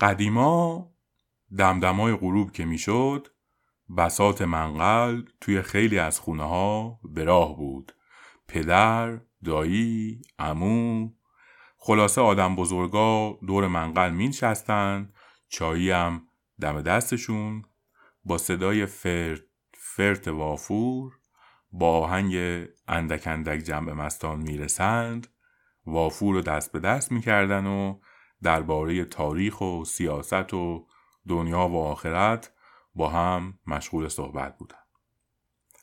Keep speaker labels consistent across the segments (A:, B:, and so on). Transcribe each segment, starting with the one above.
A: قدیما دمدمای غروب که می‌شد بسات منقل توی خیلی از خونه ها به راه بود. پدر، دایی، امو خلاصه آدم بزرگا دور منقل مینشستن چایی هم دم دستشون با صدای فرت فرت وافور با آهنگ اندک اندک جمع مستان می‌رسند وافور رو دست به دست می‌کردن و درباره تاریخ و سیاست و دنیا و آخرت با هم مشغول صحبت بودن.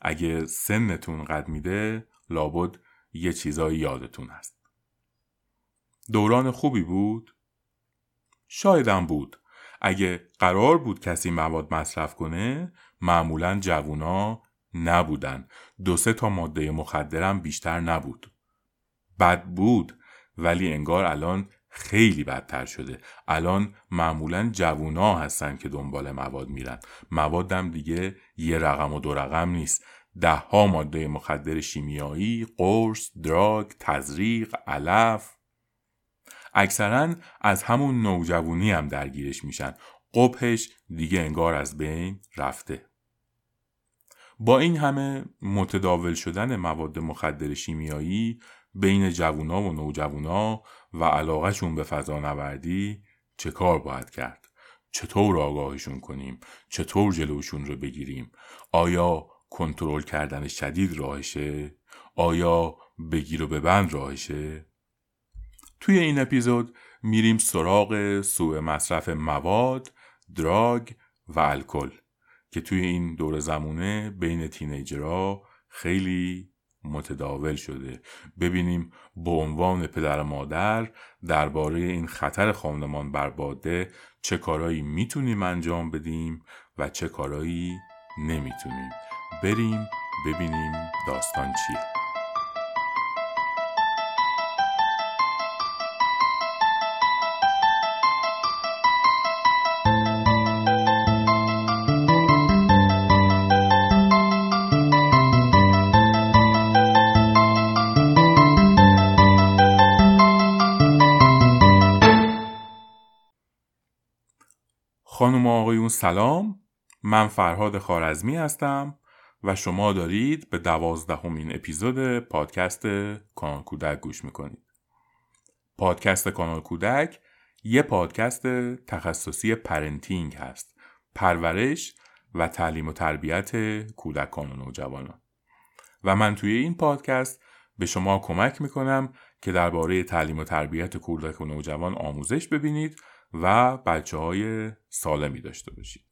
A: اگه سنتون قد میده لابد یه چیزایی یادتون هست. دوران خوبی بود؟ شایدم بود. اگه قرار بود کسی مواد مصرف کنه معمولا جوونا نبودن. دو سه تا ماده مخدرم بیشتر نبود. بد بود ولی انگار الان خیلی بدتر شده. الان معمولا جوونا هستن که دنبال مواد میرن. موادم دیگه یه رقم و دو رقم نیست. ده ماده مخدر شیمیایی، قرص، دراگ، تزریق، علف. اکثرا از همون نوجوانی هم درگیرش میشن. قبهش دیگه انگار از بین رفته. با این همه متداول شدن مواد مخدر شیمیایی بین جوونا و نوجوونا و علاقهشون به فضا نوردی چه کار باید کرد؟ چطور آگاهشون کنیم؟ چطور جلوشون رو بگیریم؟ آیا کنترل کردن شدید راهشه؟ آیا بگیر و ببند راهشه؟ توی این اپیزود میریم سراغ سوء مصرف مواد، دراگ و الکل که توی این دور زمونه بین تینیجرها خیلی متداول شده. ببینیم به عنوان پدر و مادر درباره این خطر خانمان برباده چه کارایی می‌تونیم انجام بدیم و چه کارایی نمی‌تونیم. بریم ببینیم داستان چیه. خانم و آقایون سلام. من فرهاد خوارزمی هستم و شما دارید به دوازدهمین اپیزود پادکست کانال کودک گوش می‌کنید. پادکست کانال کودک یه پادکست تخصصی parenting هست. پرورش و تعلیم و تربیت کودکان و نوجوانان. و من توی این پادکست به شما کمک می‌کنم که درباره تعلیم و تربیت کودک و نوجوان آموزش ببینید و بچه های سالمی داشته باشید.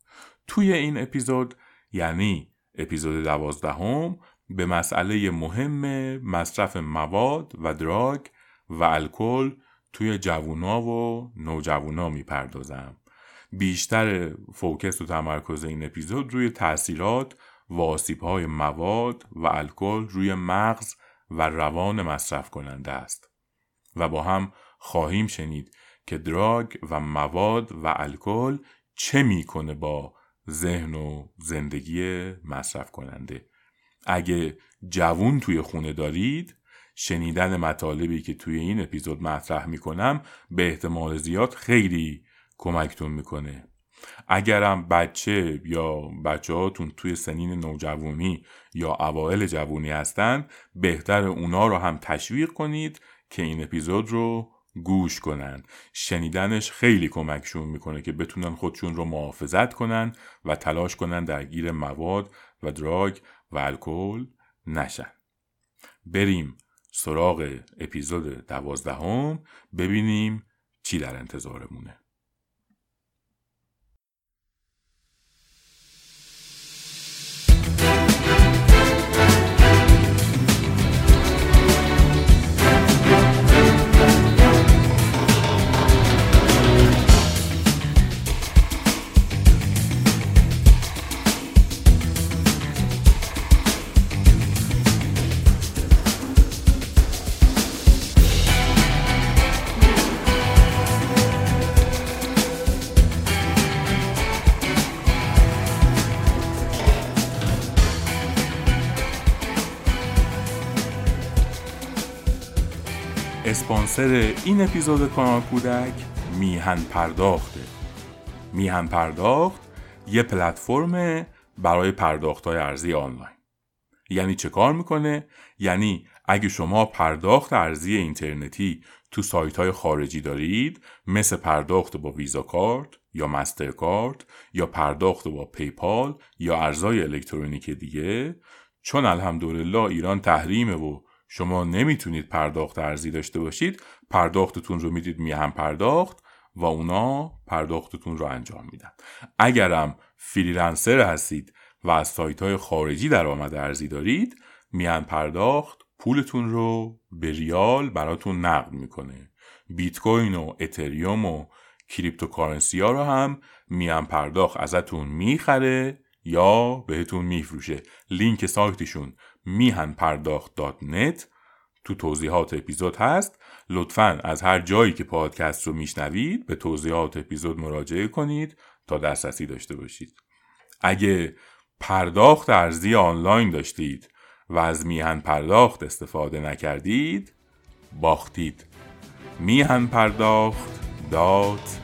A: توی این اپیزود یعنی اپیزود دوازدهم به مسئله مهم مصرف مواد و دراگ و الکل توی جوونا و نوجوونا می‌پردازم. بیشتر فوکس و تمرکز این اپیزود روی تاثیرات و های مواد و الکل روی مغز و روان مصرف کننده است. و با هم خواهیم شنید که دراگ و مواد و الکل چه می‌کنه با ذهن و زندگی مصرف کننده اگه جوون توی خونه دارید شنیدن مطالبی که توی این اپیزود مطرح می‌کنم به احتمال زیاد خیلی کمکتون می‌کنه. اگرم بچه یا بچه هاتون توی سنین نوجوانی یا اوائل جوونی هستن بهتر اونا رو هم تشویق کنید که این اپیزود رو گوش کنن. شنیدنش خیلی کمکشون می‌کنه که بتونن خودشون رو محافظت کنن و تلاش کنن درگیر مواد و دراگ و الکل نشن. بریم سراغ اپیزود دوازدهم ببینیم چی در انتظارمونه. اسپانسر این اپیزود کانال کودک میهن پرداخته. میهن پرداخت یه پلتفرم برای پرداخت های ارزی آنلاین. یعنی چه کار می‌کنه؟ یعنی اگه شما پرداخت ارزی اینترنتی تو سایت های خارجی دارید مثل پرداخت با ویزا کارت یا مستر کارت یا پرداخت با پیپال یا ارزای الکترونیک دیگه چون الحمدلله ایران تحریمه و شما نمی‌تونید پرداخت ارزی داشته باشید پرداختتون رو می‌دید میهم پرداخت و اونا پرداختتون رو انجام میدن. اگرم freelancer هستید و از سایت های خارجی درآمد ارزی دارید میان پرداخت پولتون رو به ریال براتون نقد می‌کنه. بیت کوین و اتریوم و cryptocurrency ها رو هم میان پرداخت ازتون می‌خره یا بهتون میفروشه. لینک سایتشون میهن پرداخت تو توضیحات اپیزود هست. لطفا از هر جایی که پادکست رو میشنوید به توضیحات اپیزود مراجعه کنید تا دسترسی داشته باشید. اگه پرداخت ارزی آنلاین داشتید و از میهن پرداخت استفاده نکردید باختید. میهن پرداخت دات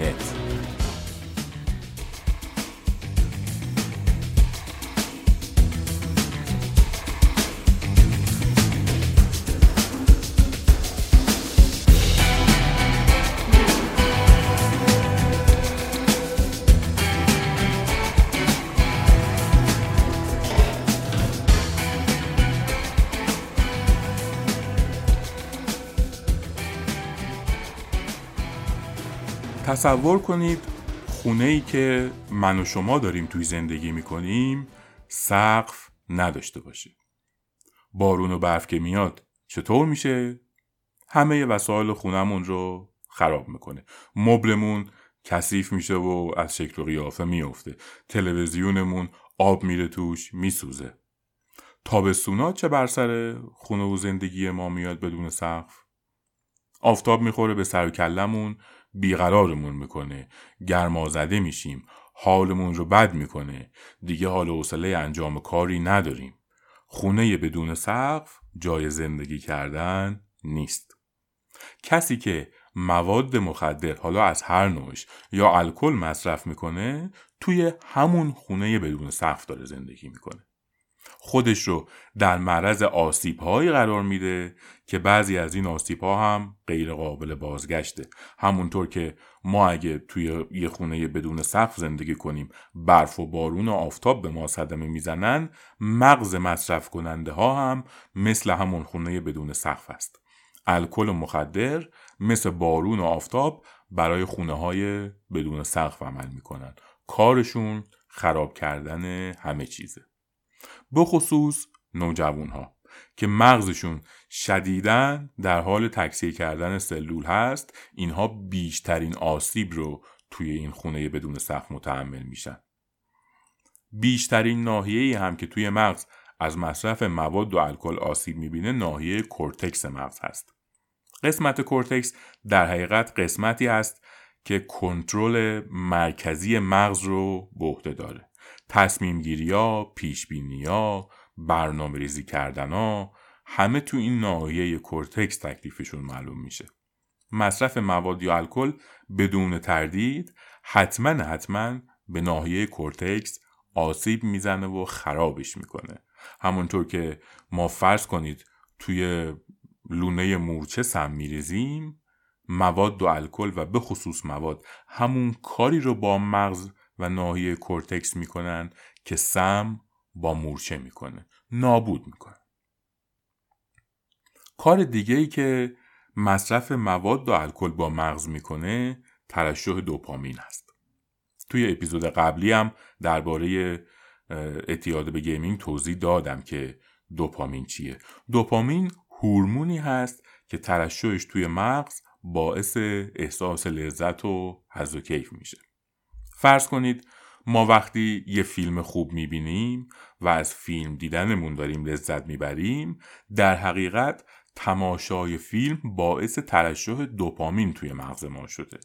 A: نت. تصور کنید خونه ای که من و شما داریم توی زندگی می‌کنیم سقف نداشته باشه. بارون و برف که میاد چطور میشه؟ همه وسایل خونمون رو خراب می‌کنه. مبلمون کثیف میشه و از شکل و قیافه میفته تلویزیونمون آب میره توش میسوزه. تابستونا چه بر سر خونه و زندگی ما میاد بدون سقف؟ آفتاب می‌خوره به سر کلمون بیقرارمون می‌کنه. گرمازده میشیم حالمون رو بد می‌کنه. دیگه حال حوصله انجام کاری نداریم. خونه بدون سقف جای زندگی کردن نیست. کسی که مواد مخدر حالا از هر نوعش یا الکل مصرف می‌کنه توی همون خونه بدون سقف داره زندگی می‌کنه. خودش رو در معرض آسیب هایی قرار میده که بعضی از این آسیب ها هم غیر قابل بازگشته. همونطور که ما اگه توی یه خونه بدون سقف زندگی کنیم برف و بارون و آفتاب به ما صدمه می‌زنن مغز مصرف کننده ها هم مثل همون خونه بدون سقف است. الکل و مخدر مثل بارون و آفتاب برای خونه های بدون سقف عمل می‌کنن. کارشون خراب کردن همه چیزه. بخصوص نوجوان ها که مغزشون شدیدن در حال تکثیر کردن سلول هست اینها بیشترین آسیب رو توی این خونه بدون سقف متحمل میشن. بیشترین ناحیه هم که توی مغز از مصرف مواد و الکل آسیب می‌بینه ناحیه کورتکس مغز هست. قسمت کورتکس در حقیقت قسمتی هست که کنترل مرکزی مغز رو به عهده داره. تصمیم گیری ها، پیش بینی ها، برنامه ریزی کردن ها همه تو این ناحیه کورتکس تکلیفشون معلوم میشه. مصرف مواد یا الکل بدون تردید حتما حتما به ناحیه کورتکس آسیب می‌زنه و خرابش می‌کنه. همونطور که ما فرض کنید توی لونه مورچه سم میریزیم مواد و الکل و به خصوص مواد همون کاری رو با مغز و ناحیه کورتکس می‌کنن که سم با مورچه می‌کنه. نابود می‌کنه. کار دیگه ای که مصرف مواد و الکل با مغز می‌کنه ترشح دوپامین است توی اپیزود قبلی هم درباره اعتیاد به gaming توضیح دادم که دوپامین چیه. دوپامین هورمونی هست که ترشحش توی مغز باعث احساس لذت و حز و کیف میشه. فرض کنید ما وقتی یه فیلم خوب می‌بینیم و از فیلم دیدنمون داریم لذت می‌بریم در حقیقت تماشای فیلم باعث ترشح دوپامین توی مغز ما شده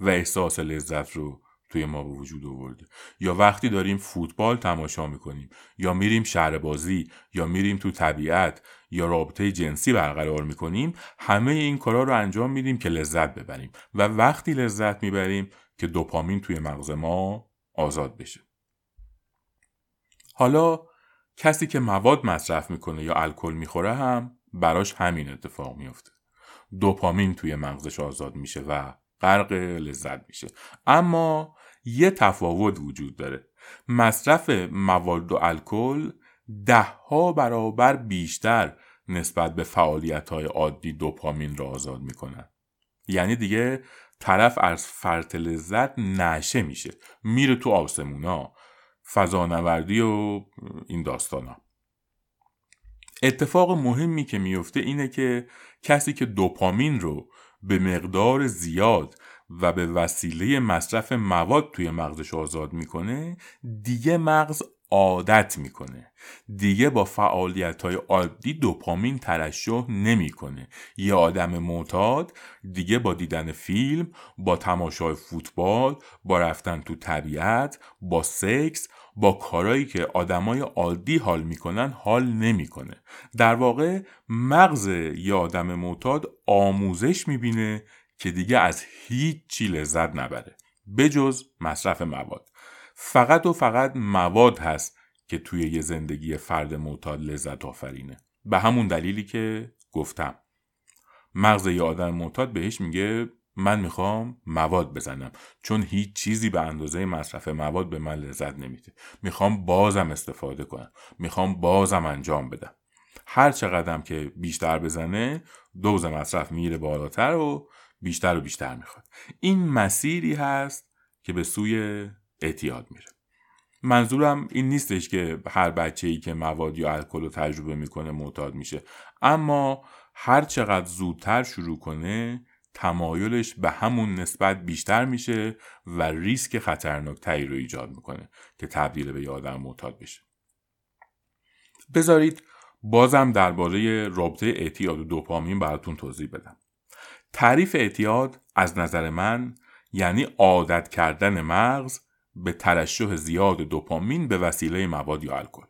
A: و احساس لذت رو توی ما به وجود آورده. یا وقتی داریم فوتبال تماشا می‌کنیم یا میریم شهر بازی یا میریم تو طبیعت یا رابطه جنسی برقرار می‌کنیم همه این کارا رو انجام میدیم که لذت ببریم. و وقتی لذت می‌بریم که دوپامین توی مغز ما آزاد بشه. حالا کسی که مواد مصرف می‌کنه یا الکل می‌خوره هم براش همین اتفاق میفته دوپامین توی مغزش آزاد میشه و غرق لذت میشه. اما یه تفاوت وجود داره. مصرف مواد و الکل ده ها برابر بیشتر نسبت به فعالیت های عادی دوپامین را آزاد می‌کنن یعنی دیگه طرف از فرط لذت نشه میشه. میره تو آسمونا. فضانوردی و این داستانا. اتفاق مهمی که میفته اینه که کسی که دوپامین رو به مقدار زیاد و به وسیله مصرف مواد توی مغزش آزاد می‌کنه دیگه مغز عادت می‌کنه. دیگه با فعالیت های عادی دوپامین ترشح نمی‌کنه. یه آدم معتاد دیگه با دیدن فیلم با تماشای فوتبال با رفتن تو طبیعت با سکس با کارایی که آدمای عادی حال می‌کنن حال نمی‌کنه. در واقع مغز یه آدم معتاد آموزش می‌بینه که دیگه از هیچ چی لذت نبره. بجز مصرف مواد. فقط و فقط مواد هست که توی یه زندگی فرد معتاد لذت آفرینه. به همون دلیلی که گفتم. مغز یه آدم معتاد بهش میگه من می‌خوام مواد بزنم چون هیچ چیزی به اندازه مصرف مواد به من لذت نمیده. می‌خوام بازم استفاده کنم می‌خوام بازم انجام بدم. هر چقدرم که بیشتر بزنه دوز مصرف میره بالاتر و بیشتر و بیشتر می‌خواد. این مسیری هست که به سوی اعتیاد میره. منظورم این نیستش که هر بچه ای که مواد یا الکل رو تجربه می‌کنه معتاد میشه. اما هر چقدر زودتر شروع کنه تمایلش به همون نسبت بیشتر میشه و ریسک خطرناک تایی رو ایجاد می‌کنه که تبدیل به یه آدم معتاد بشه. بذارید بازم درباره رابطه اعتیاد و دوپامین براتون توضیح بدم. تعریف اعتیاد از نظر من یعنی عادت کردن مغز به ترشح زیاد دوپامین به وسیله مواد یا الکل.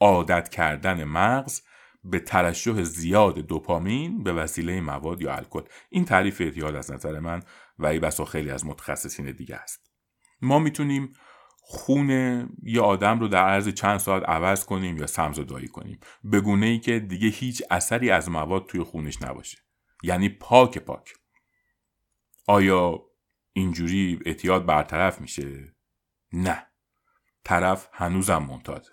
A: عادت کردن مغز به ترشح زیاد دوپامین به وسیله مواد یا الکل. این تعریف اعتیاد از نظر من و ای بسا خیلی از متخصصین دیگه است. ما می‌تونیم خون یه آدم رو در عرض چند ساعت عوض کنیم یا سمزدایی کنیم. به گونه ای که دیگه هیچ اثری از مواد توی خونش نباشه. یعنی پاک پاک. آیا اینجوری اعتیاد برطرف میشه؟ نه. طرف هنوزم منتاده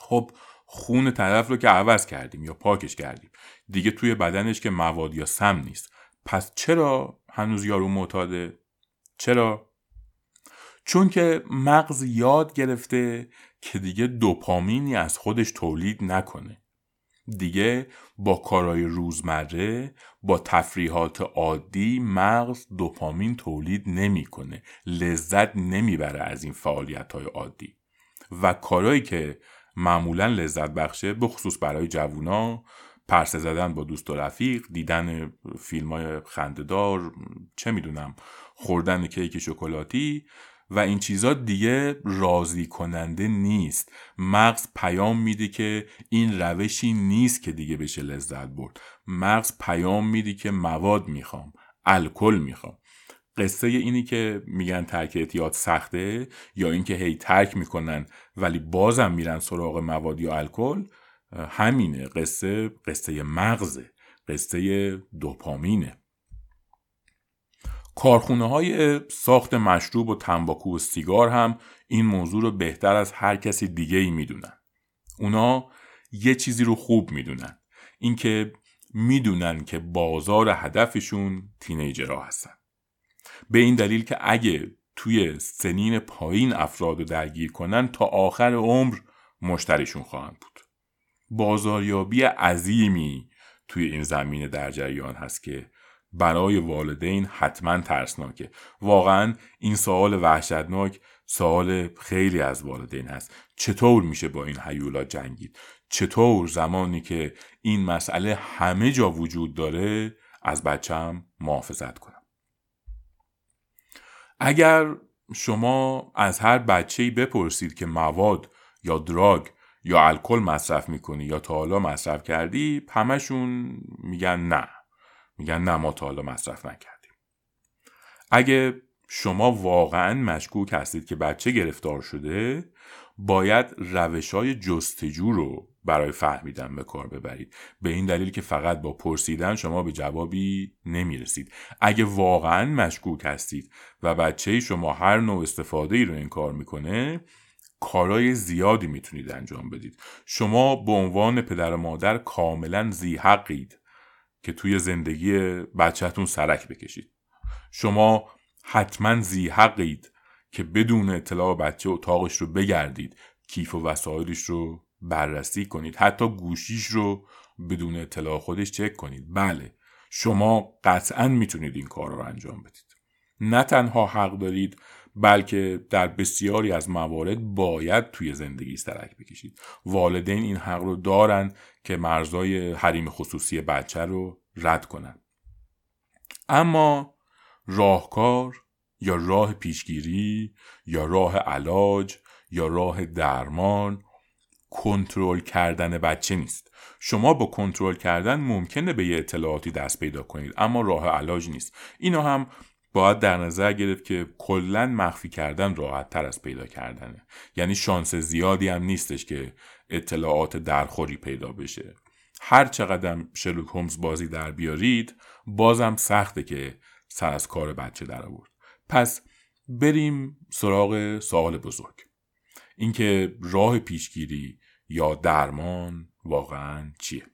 A: خب خون طرف رو که عوض کردیم یا پاکش کردیم. دیگه توی بدنش که مواد یا سم نیست. پس چرا هنوز یارو معتاده؟ چرا؟ چون که مغز یاد گرفته که دیگه دوپامینی از خودش تولید نکنه. دیگه با کارهای روزمره با تفریحات عادی مغز دوپامین تولید نمی‌کنه لذت نمی‌بره از این فعالیت های عادی. و کارهایی که معمولا لذت بخشه به خصوص برای جوونا پرسه زدن با دوست و رفیق دیدن فیلم های خنددار چه می‌دونم خوردن کیک شکلاتی و این چیزا دیگه راضی کننده نیست. مغز پیام میده که این روشی نیست که دیگه بشه لذت برد. مغز پیام میده که مواد می‌خوام الکل می‌خوام. قصه اینی که میگن ترک اعتیاد سخته یا اینکه هی ترک می‌کنن ولی بازم میرن سراغ مواد یا الکل همینه. قصه قصه مغزه. قصه دوپامینه. کارخونه های ساخت مشروب و تنباکو و سیگار هم این موضوع رو بهتر از هر کسی دیگه ای می‌دونن. اونا یه چیزی رو خوب می‌دونن. اینکه می‌دونن که بازار هدفشون تینیجرها هستن. به این دلیل که اگه توی سنین پایین افراد رو درگیر کنن تا آخر عمر مشتریشون خواهند بود. بازاریابی عظیمی توی این زمینه در جریان هست که برای والدین حتما ترسناکه. واقعا این سوال وحشتناک سوال خیلی از والدین هست. چطور میشه با این حیولا جنگید؟ چطور زمانی که این مسئله همه جا وجود داره از بچم محافظت کنم؟ اگر شما از هر بچه بپرسید که مواد یا دراگ یا الکل مصرف می‌کنی یا تا حالا مصرف کردی همشون میگن نه. میگن نه ما تا حالا مصرف نکردیم. اگه شما واقعا مشکوک هستید که بچه گرفتار شده باید روش های جستجو رو برای فهمیدن به کار ببرید. به این دلیل که فقط با پرسیدن شما به جوابی نمی‌رسید. اگه واقعا مشکوک هستید و بچه شما هر نوع استفاده ای رو این کار می‌کنه کارای زیادی می‌تونید انجام بدید. شما به عنوان پدر و مادر کاملا زی حقید که توی زندگی بچهتون سرک بکشید. شما حتما زی حقید که بدون اطلاع بچه اتاقش رو بگردید کیف و وسایلش رو بررسی کنید حتی گوشیش رو بدون اطلاع خودش چک کنید. بله شما قطعا می‌تونید این کار رو انجام بدید. نه تنها حق دارید بلکه در بسیاری از موارد باید توی زندگی سرک بکشید. والدین این حق رو دارن که مرزای حریم خصوصی بچه رو رد کنن. اما راهکار یا راه پیشگیری یا راه علاج یا راه درمان کنترل کردن بچه نیست. شما با کنترل کردن ممکنه به یه اطلاعاتی دست پیدا کنید اما راه علاج نیست. اینو هم باید در نظر گرفت که کلا مخفی کردن راحت تر از پیدا کردنه. یعنی شانس زیادی هم نیستش که اطلاعات درخوری پیدا بشه. هر چقدر شلوک هومز بازی در بیارید بازم سخته که سر از کار بچه در آورد. پس بریم سراغ سوال بزرگ. اینکه راه پیشگیری یا درمان واقعا چیه؟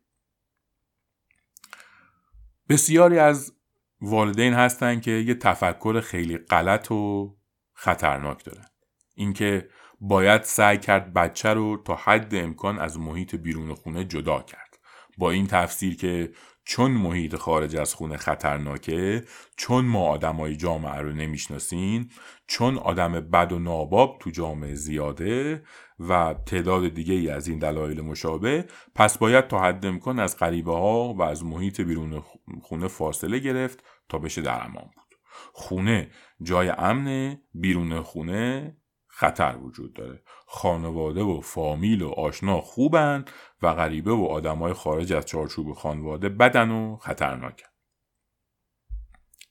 A: بسیاری از والدین هستن که یه تفکر خیلی غلط و خطرناک دارن. اینکه باید سعی کرد بچه رو تا حد امکان از محیط بیرون خونه جدا کرد. با این تفسیر که چون محیط خارج از خونه خطرناکه چون ما آدمای جامعه رو نمی‌شناسین چون آدم بد و ناباب تو جامعه زیاده و تعداد دیگه ای از این دلایل مشابه پس باید تا حد امکان از غریبه ها و از محیط بیرون خونه فاصله گرفت تا بشه در امان بود. خونه جای امن بیرون خونه خطر وجود داره. خانواده و فامیل و آشنا خوبن و غریبه و آدمای خارج از چارچوب خانواده بدن و خطرناکن.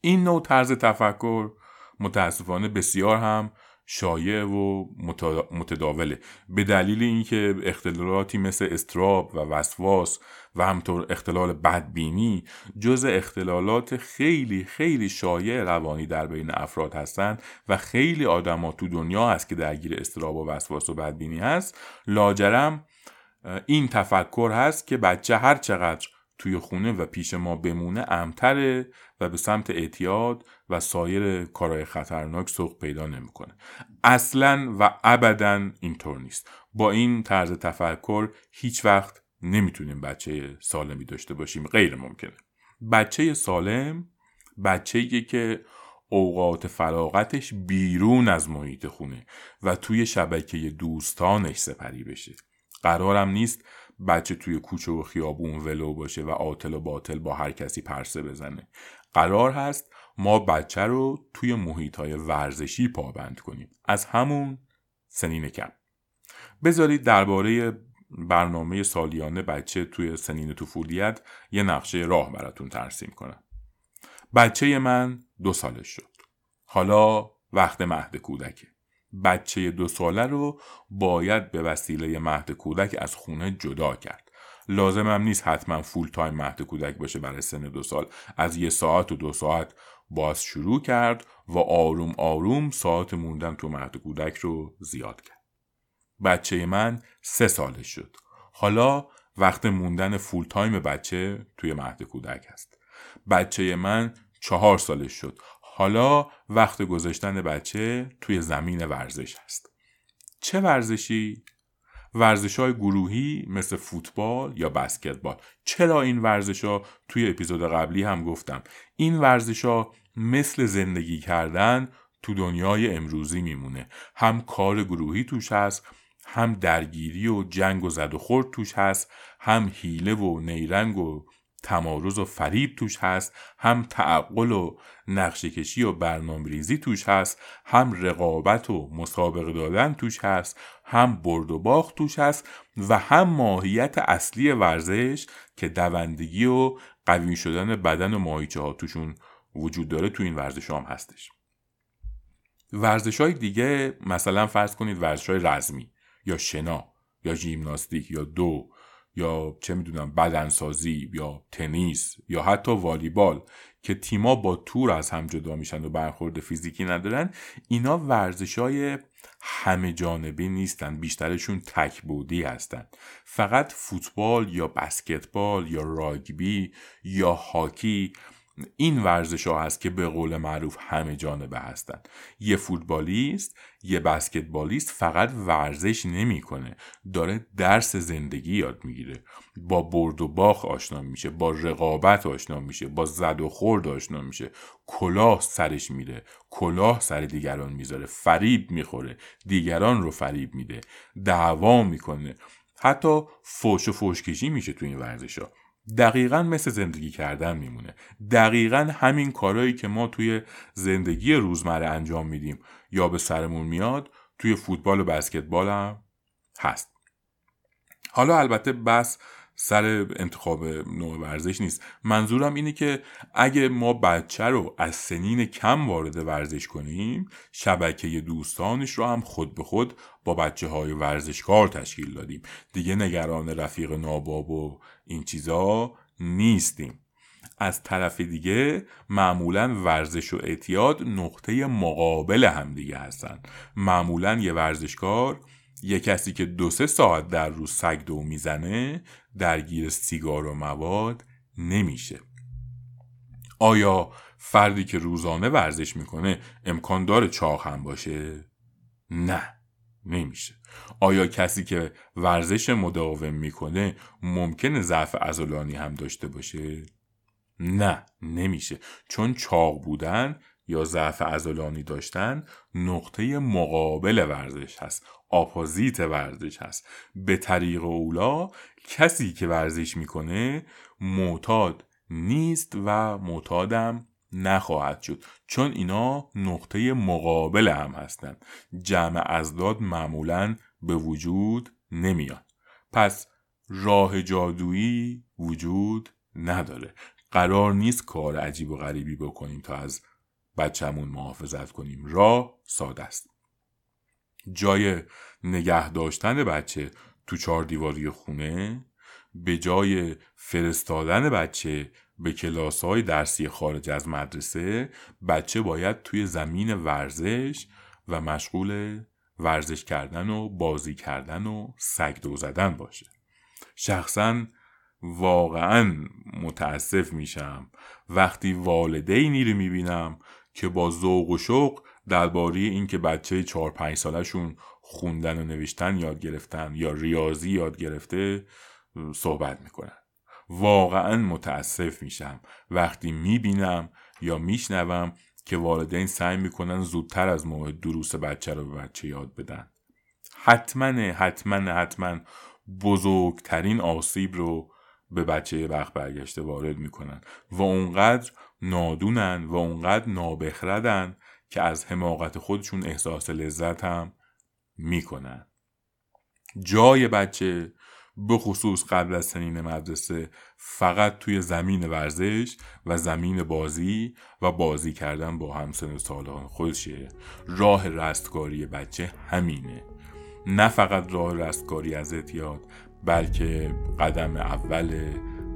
A: این نوع طرز تفکر متاسفانه بسیار هم شایع و متداوله. به دلیل اینکه اختلالاتی مثل استراب و وسواس و همطور اختلال بدبینی جز اختلالات خیلی خیلی شایع روانی در بین افراد هستند و خیلی آدما تو دنیا هست که درگیر استراب و وسواس و بدبینی هست لاجرم این تفکر هست که بچه هر چقدر توی خونه و پیش ما بمونه امتره و به سمت اعتیاد و سایر کارهای خطرناک سوق پیدا نمی‌کنه. اصلا و ابدا اینطور نیست. با این طرز تفکر هیچ وقت نمی‌تونیم بچه سالمی داشته باشیم. غیر ممکنه. بچه سالم بچه که اوقات فراغتش بیرون از محیط خونه و توی شبکه دوستانش سپری بشه. قرارم نیست بچه توی کوچه و خیابون ولو باشه و عاطل و باطل با هر کسی پرسه بزنه. قرار هست ما بچه رو توی محیط های ورزشی پابند کنیم. از همون سنین کم. بذارید درباره برنامه سالیانه بچه توی سنین طفولیت یه نقشه راه براتون ترسیم کنم. بچه من دو سالش شد. حالا وقت مهد کودکه. بچه دو ساله رو باید به وسیله مهد کودک از خونه جدا کرد. لازمم نیست حتما فول تایم مهد کودک باشه برای سن دو سال. از یه ساعت و دو ساعت باز شروع کرد و آروم آروم ساعت موندن تو مهد کودک رو زیاد کرد. بچه من سه سالش شد. حالا وقت موندن فول تایم بچه توی مهد کودک هست. بچه من چهار سالش شد. حالا وقت گذاشتن بچه توی زمین ورزش هست. چه ورزشی؟ ورزش های گروهی مثل فوتبال یا بسکتبال. چرا این ورزش ها توی اپیزود قبلی هم گفتم. این ورزش ها مثل زندگی کردن تو دنیای امروزی میمونه. هم کار گروهی توش هست هم درگیری و جنگ و زد و خورد توش هست هم حیله و نیرنگ و تمارز و فریب توش هست هم تعقل و نقشه کشی و برنامه ریزی توش هست هم رقابت و مسابقه دادن توش هست هم برد و باخت توش هست و هم ماهیت اصلی ورزش که دوندگی و قوی شدن بدن و ماهیچه ها توشون وجود داره تو این ورزش هم هستش. ورزش های دیگه مثلا فرض کنید ورزش های رزمی یا شنا یا ژیمناستیک یا دو یا چه می‌دونم بدنسازی یا تنیس یا حتی والیبال که تیما با تور از هم جدا میشن و برخورد فیزیکی ندارن اینا ورزش های همه جانبه نیستن بیشترشون تک بودی هستن. فقط فوتبال یا بسکتبال یا راگبی یا هاکی این ورزش ها هست که به قول معروف همه جانبه هستن. یه فوتبالیست یه بسکتبالیست فقط ورزش نمی‌کنه. داره درس زندگی یاد می‌گیره. با برد و باخ آشنا میشه با رقابت آشنا میشه با زد و خورد آشنا میشه. کلاه سرش میره. کلاه سر دیگران می‌ذاره. فریب می‌خوره. دیگران رو فریب میده. دعوا می‌کنه. حتی فوش و فوشکشی میشه تو این ورزش ها دقیقا مثل زندگی کردن میمونه. دقیقا همین کارهایی که ما توی زندگی روزمره انجام میدیم. یا به سرمون میاد توی فوتبال و بسکتبال هم هست. حالا البته بس سر انتخاب نوع ورزش نیست. منظورم اینه که اگه ما بچه رو از سنین کم وارد ورزش کنیم شبکه دوستانش رو هم خود به خود با بچه های ورزشکار تشکیل دادیم. دیگه نگران رفیق ناباب و این چیزا نیستیم. از طرف دیگه معمولا ورزش و اعتیاد نقطه مقابل همدیگه هستن. معمولا یه ورزشکار یه کسی که دو سه ساعت در روز سگ دو می‌زنه درگیر سیگار و مواد نمیشه آیا فردی که روزانه ورزش می‌کنه امکان داره چاق هم باشه؟ نه نمیشه آیا کسی که ورزش مداوم می‌کنه ممکنه ضعف ازولانی هم داشته باشه؟ نه نمیشه چون چاق بودن یا ضعف ازولانی داشتن نقطه مقابل ورزش هست آپوزیت ورزش هست. به طریق اولا کسی که ورزش می‌کنه معتاد نیست و معتادم نخواهد شد. چون اینا نقطه مقابل هم هستند جمع ازداد معمولا به وجود نمیاد. پس راه جادویی وجود نداره. قرار نیست کار عجیب و غریبی بکنیم تا از بچهمون محافظت کنیم. راه ساده است. جای نگه داشتن بچه تو چهار دیواری خونه به جای فرستادن بچه به کلاس های درسی خارج از مدرسه بچه باید توی زمین ورزش و مشغول ورزش کردن و بازی کردن و سگ دو زدن باشه. شخصا واقعا متاسف میشم. وقتی والدینی رو می‌بینم که با ذوق و شوق درباره اینکه بچه چهار پنج سالشون خوندن و نوشتن یاد گرفتن یا ریاضی یاد گرفته صحبت می‌کنن. واقعا متاسف میشم. وقتی می‌بینم یا میشنوم که والدین سعی می‌کنن زودتر از موعد دروس بچه رو به بچه یاد بدن. حتما حتما حتما بزرگترین آسیب رو به بچه وقت برگشته وارد می‌کنن و اونقدر نادونن و اونقدر نابخردن که از حماقت خودشون احساس لذت هم می‌کنن. جای بچه به خصوص قبل از سنین مدرسه فقط توی زمین ورزش و زمین بازی و بازی کردن با همسن سالان خودشه. راه رستگاری بچه همینه. نه فقط راه رستگاری از اعتیاد بلکه قدم اول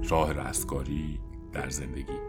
A: راه رستگاری در زندگی.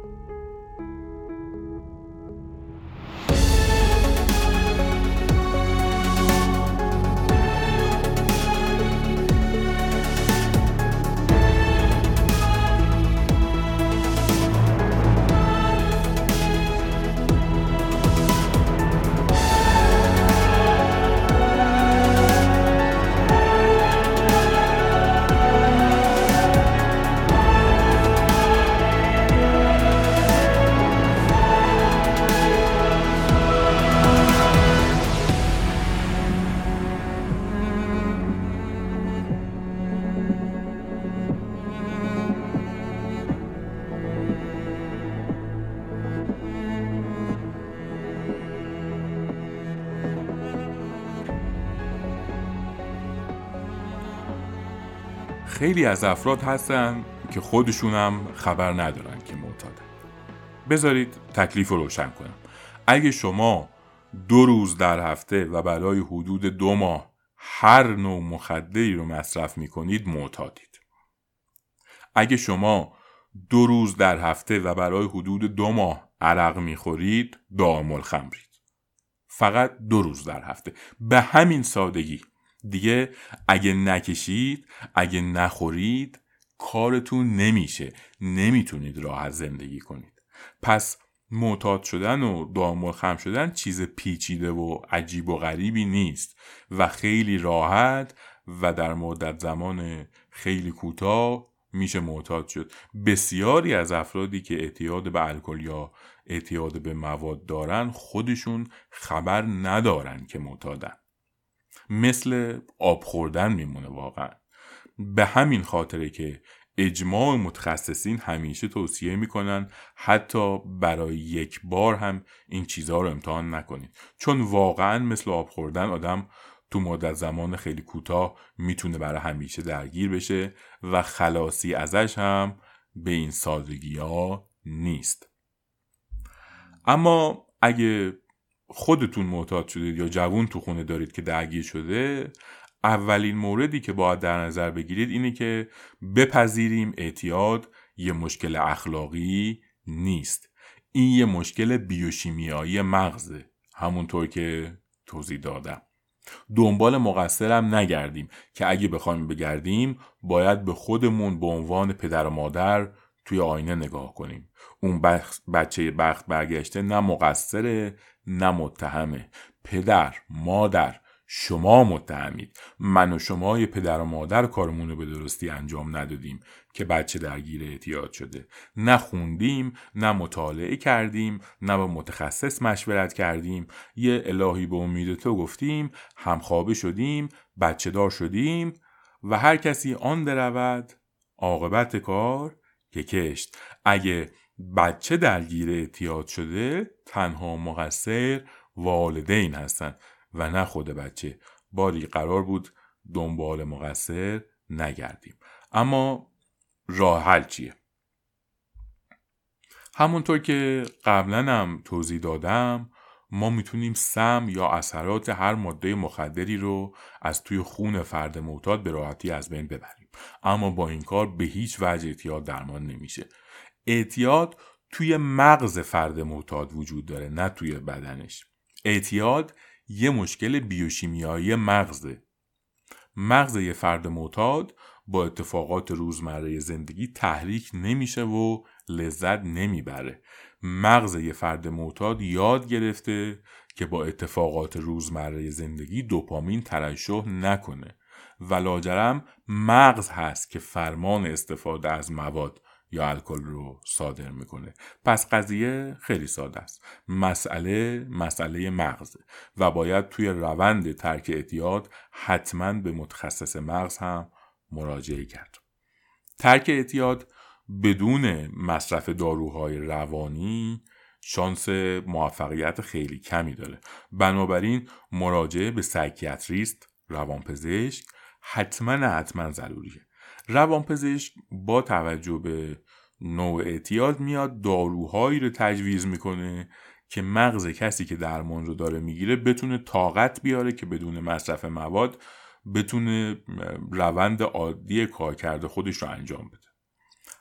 A: از افراد هستن که خودشونم خبر ندارن که معتادن. بذارید تکلیف رو روشن کنم. اگه شما دو روز در هفته و برای حدود دو ماه هر نوع مخدری رو مصرف می‌کنید معتادید. اگه شما دو روز در هفته و برای حدود دو ماه عرق می‌خورید دائم خمرید. فقط دو روز در هفته. به همین سادگی. دیگه اگه نکشید اگه نخورید کارتون نمیشه. نمی‌تونید راحت زندگی کنید. پس معتاد شدن و دائم خم شدن چیز پیچیده و عجیب و غریبی نیست و خیلی راحت و در مدت زمان خیلی کوتاه میشه معتاد شد. بسیاری از افرادی که اعتیاد به الکل یا اعتیاد به مواد دارن خودشون خبر ندارن که معتادن. مثل آب خوردن میمونه واقعا. به همین خاطره که اجماع متخصصین همیشه توصیه می‌کنن حتی برای یک بار هم این چیزها رو امتحان نکنید. چون واقعا مثل آب خوردن آدم تو مدت زمان خیلی کوتاه می‌تونه برای همیشه درگیر بشه و خلاصی ازش هم به این سادگی ها نیست. اما اگه خودتون معتاد شدید یا جوون تو خونه دارید که درگیر شده اولین موردی که باید در نظر بگیرید اینه که بپذیریم اعتیاد یه مشکل اخلاقی نیست. این یه مشکل بیوشیمیایی مغزه. همونطور که توضیح دادم. دنبال مقصرم نگردیم که اگه بخوایم بگردیم باید به خودمون به عنوان پدر و مادر توی آینه نگاه کنیم. اون بچه بخت برگشته نه مقصره نه متهمه. پدر مادر شما متهمید. من و شما پدر و مادر کارمون رو به درستی انجام ندادیم که بچه درگیر اعتیاد شده. نه خوندیم نه مطالعه کردیم نه با متخصص مشورت کردیم. یه الهی به امید تو گفتیم همخوابه شدیم بچه دار شدیم و هر کسی آن درود عاقبت کار که کشت. اگه بچه درگیر اعتیاد شده تنها مقصر والدین هستن و نه خود بچه. باری قرار بود دنبال مقصر نگردیم. اما راه حل چیه؟ همونطور که قبلا هم توضیح دادم ما می‌تونیم سم یا اثرات هر ماده مخدری رو از توی خون فرد معتاد به راحتی از بین ببریم. اما با این کار به هیچ وجه اعتیاد درمان نمیشه. اعتیاد توی مغز فرد معتاد وجود داره نه توی بدنش. اعتیاد یه مشکل بیوشیمیایی مغزه. مغز یه فرد معتاد با اتفاقات روزمره زندگی تحریک نمیشه و لذت نمی‌بره. مغز یه فرد معتاد یاد گرفته که با اتفاقات روزمره زندگی دوپامین ترشح نکنه. و لاجرم مغز هست که فرمان استفاده از مواد یا الکل رو صادر می‌کنه. پس قضیه خیلی ساده است. مسئله مسئله مغزه و باید توی روند ترک اعتیاد حتما به متخصص مغز هم مراجعه کرد. ترک اعتیاد بدون مصرف داروهای روانی شانس موفقیت خیلی کمی داره. بنابراین مراجعه به سایکیاتریست روانپزشک حتما حتما ضروریه. روانپزشک با توجه به نوع اعتیاد میاد داروهایی رو تجویز می‌کنه که مغز کسی که درمان رو داره می‌گیره بتونه طاقت بیاره که بدون مصرف مواد بتونه روند عادی کارکرد خودش رو انجام بده.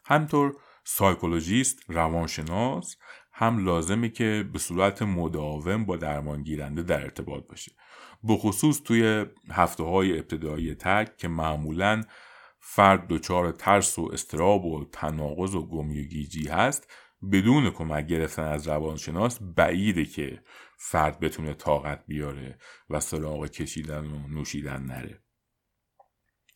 A: همطور سایکولوژیست روانشناس هم لازمه که به صورت مداوم با درمان گیرنده در ارتباط باشه. بخصوص توی هفته های ابتدایی تک که معمولا فرد دچار ترس و استراب و تناقض و گمیگیجی هست بدون کمک گرفتن از روانشناس بعیده که فرد بتونه طاقت بیاره و سراغ کشیدن و نوشیدن نره.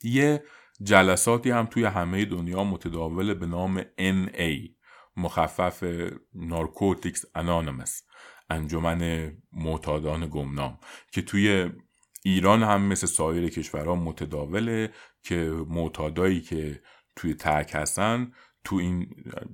A: یه جلساتی هم توی همه دنیا متداول به نام NA مخفف نارکوتیکس انانمس انجمن معتادان گمنام که توی ایران هم مثل سایر کشورها متداوله که معتادایی که توی ترک هستن تو این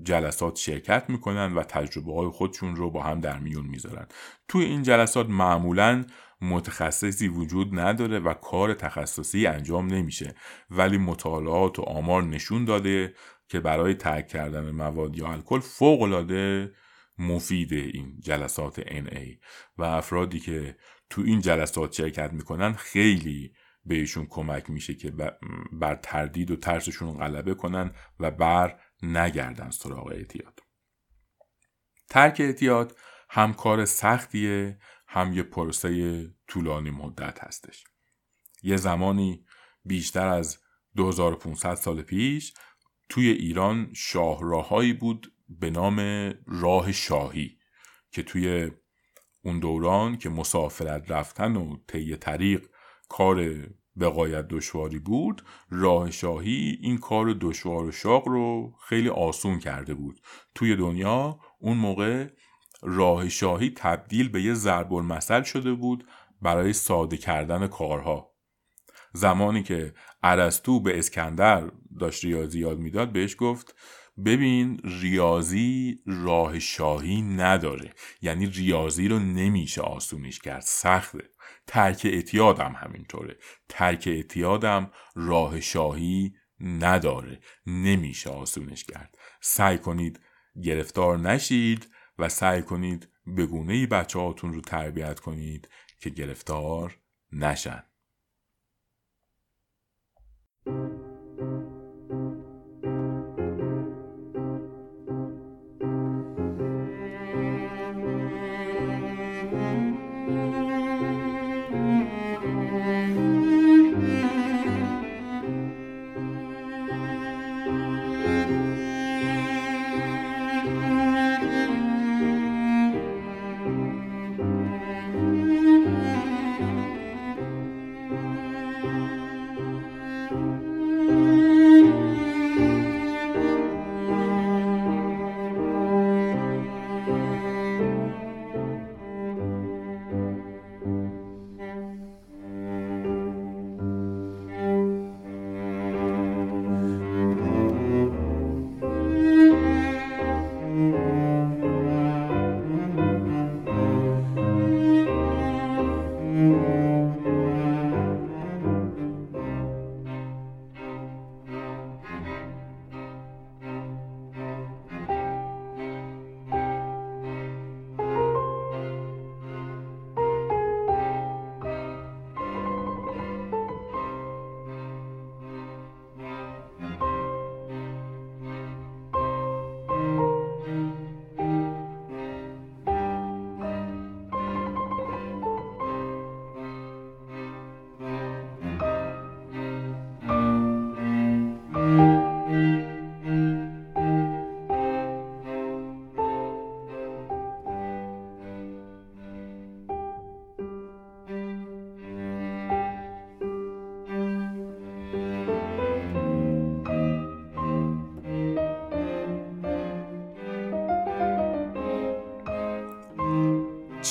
A: جلسات شرکت می‌کنن و تجربه های خودشون رو با هم در میون می‌ذارن. تو این جلسات معمولا متخصصی وجود نداره و کار تخصصی انجام نمیشه. ولی مطالعات و آمار نشون داده که برای ترک کردن مواد یا الکل فوق العاده مفید این جلسات NA و افرادی که تو این جلسات شرکت می‌کنن خیلی بهشون کمک میشه که بر تردید و ترسشون غلبه کنن و بر نگردن سراغ اعتیاد. ترک اعتیاد هم کار سختیه هم یه پروسه طولانی مدت هستش. یه زمانی بیشتر از 2500 سال پیش توی ایران شاهراهایی بود به نام راه شاهی که توی اون دوران که مسافرت رفتن و طی طریق کار بقایت دشواری بود راه شاهی این کار دشوار و شاق رو خیلی آسون کرده بود. توی دنیا اون موقع راه شاهی تبدیل به یه ضرب المثل شده بود برای ساده کردن کارها. زمانی که ارسطو به اسکندر داشت ریاضی یاد می‌داد بهش گفت ببین ریاضی راه شاهی نداره. یعنی ریاضی رو نمیشه آسونش کرد. سخته. ترک اعتیادم همینطوره. ترک اعتیادم راه شاهی نداره. نمیشه آسونش کرد. سعی کنید گرفتار نشید و سعی کنید بگونه ای بچه هاتون رو تربیت کنید که گرفتار نشن.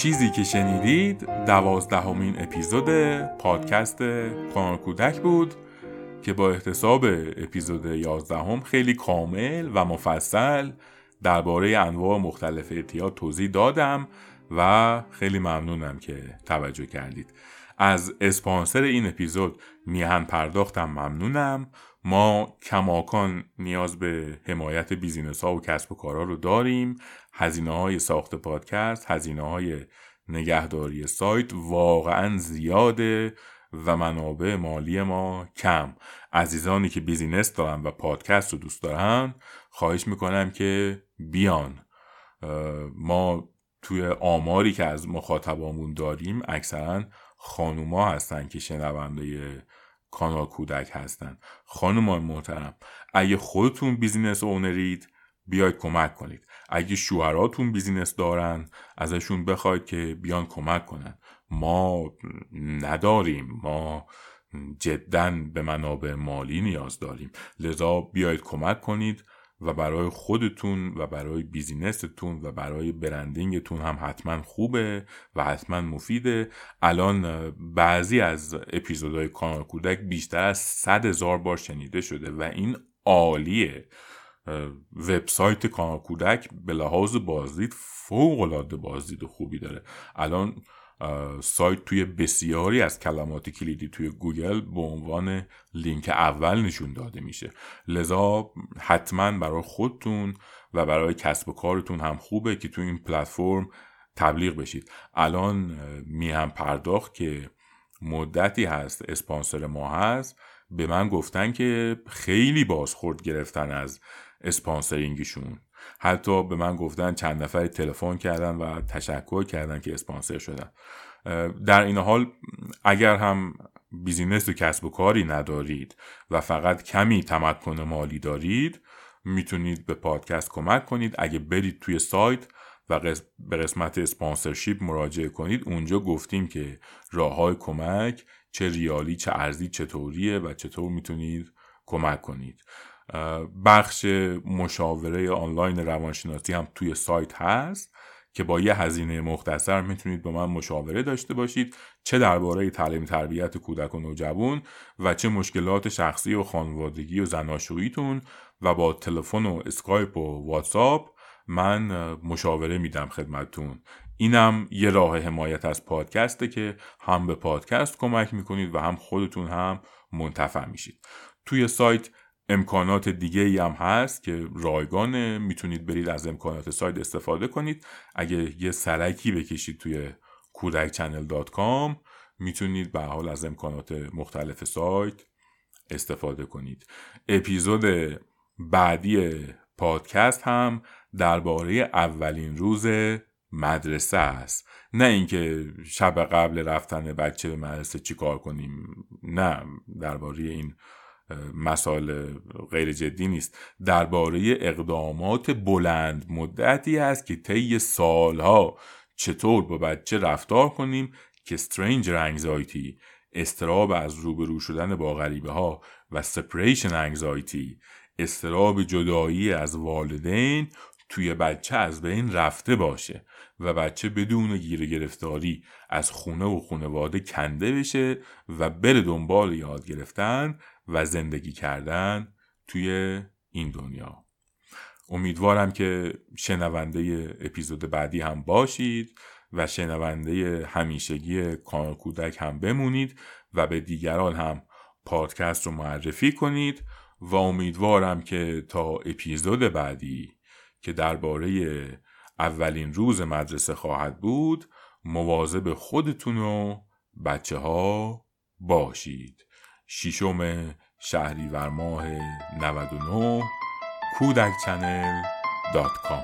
A: چیزی که شنیدید دوازدهمین اپیزود پادکست کانال کودک بود که با احتساب اپیزود یازدهم خیلی کامل و مفصل درباره انواع مختلف اعتیاد توضیح دادم و خیلی ممنونم که توجه کردید. از اسپانسر این اپیزود میهن پرداختم ممنونم. ما کماکان نیاز به حمایت بیزینس ها و کسب و کارها رو داریم. هزینه های ساخت پادکست هزینه های نگهداری سایت واقعا زیاده و منابع مالی ما کم. عزیزانی که بیزینس دارن و پادکست رو دوست دارن خواهش می‌کنم که بیان. ما توی آماری که از مخاطبامون داریم اکثرا خانوما هستن که شنونده کانال کودک هستن. خانومان محترم اگه خودتون business owner ید بیاید کمک کنید. اگه شوهراتون business دارن ازشون بخواید که بیان کمک کنن. ما نداریم. ما جدا به منابع مالی نیاز داریم. لذا بیاید کمک کنید و برای خودتون و برای business تون و برای branding تون هم حتما خوبه و حتما مفیده. الان بعضی از اپیزودهای کانال کودک بیشتر از صد هزار بار شنیده شده و این عالیه. وبسایت کانال کودک به لحاظ بازدید فوق العاده بازدید خوبی داره. الان سایت توی بسیاری از کلمات کلیدی توی گوگل به عنوان لینک اول نشون داده میشه. لذا حتما برای خودتون و برای کسب و کارتون هم خوبه که توی این پلتفرم تبلیغ بشید. الان میهم پرداخت که مدتی هست اسپانسر ما هست. به من گفتن که خیلی بازخورد گرفتن از sponsoring شون حتی به من گفتن چند نفر تلفن کردن و تشکر کردن که اسپانسر شدن. در این حال اگر هم بیزینس و کسب و کاری ندارید و فقط کمی تمکن مالی دارید می‌تونید به پادکست کمک کنید. اگه برید توی سایت و به قسمت sponsorship مراجعه کنید اونجا گفتیم که راه های کمک چه ریالی چه ارزی چطوریه و چطور می‌تونید کمک کنید. بخش مشاوره آنلاین روانشناسی هم توی سایت هست که با یه هزینه مختصر می‌تونید با من مشاوره داشته باشید چه درباره تعلیم تربیت کودک و نوجوان و چه مشکلات شخصی و خانوادگی و زناشوییتون و با تلفن و اسکایپ و واتساپ من مشاوره میدم خدمتتون. اینم یه راه حمایت از پادکسته که هم به پادکست کمک می‌کنید و هم خودتون هم منتفع میشید. توی سایت امکانات دیگه ای هم هست که رایگانه می‌تونید برید از امکانات سایت استفاده کنید. اگه یه سرکی بکشید توی کودکچنل.com می‌تونید به حال از امکانات مختلف سایت استفاده کنید. اپیزود بعدی پادکست هم درباره اولین روز مدرسه است. نه اینکه شب قبل رفتن بچه به مدرسه چیکار کنیم. نه درباره این مسائل غیر جدی نیست. درباره اقدامات بلند مدتی است که طی سالها چطور با بچه رفتار کنیم که استرینجر انگزایتی استراب از روبرو شدن با غریبه ها و سپریشن انگزایتی استراب جدایی از والدین توی بچه از بین رفته باشه و بچه بدون گیر گرفتاری از خونه و خونواده کنده بشه و بره دنبال یاد گرفتن و زندگی کردن توی این دنیا. امیدوارم که شنونده اپیزود بعدی هم باشید و شنونده همیشگی کانال کودک هم بمونید و به دیگران هم پادکست رو معرفی کنید و امیدوارم که تا اپیزود بعدی که درباره اولین روز مدرسه خواهد بود مواظب خودتون و بچه ها باشید. شیشم شهریور ماه 99 کودک channel dot com.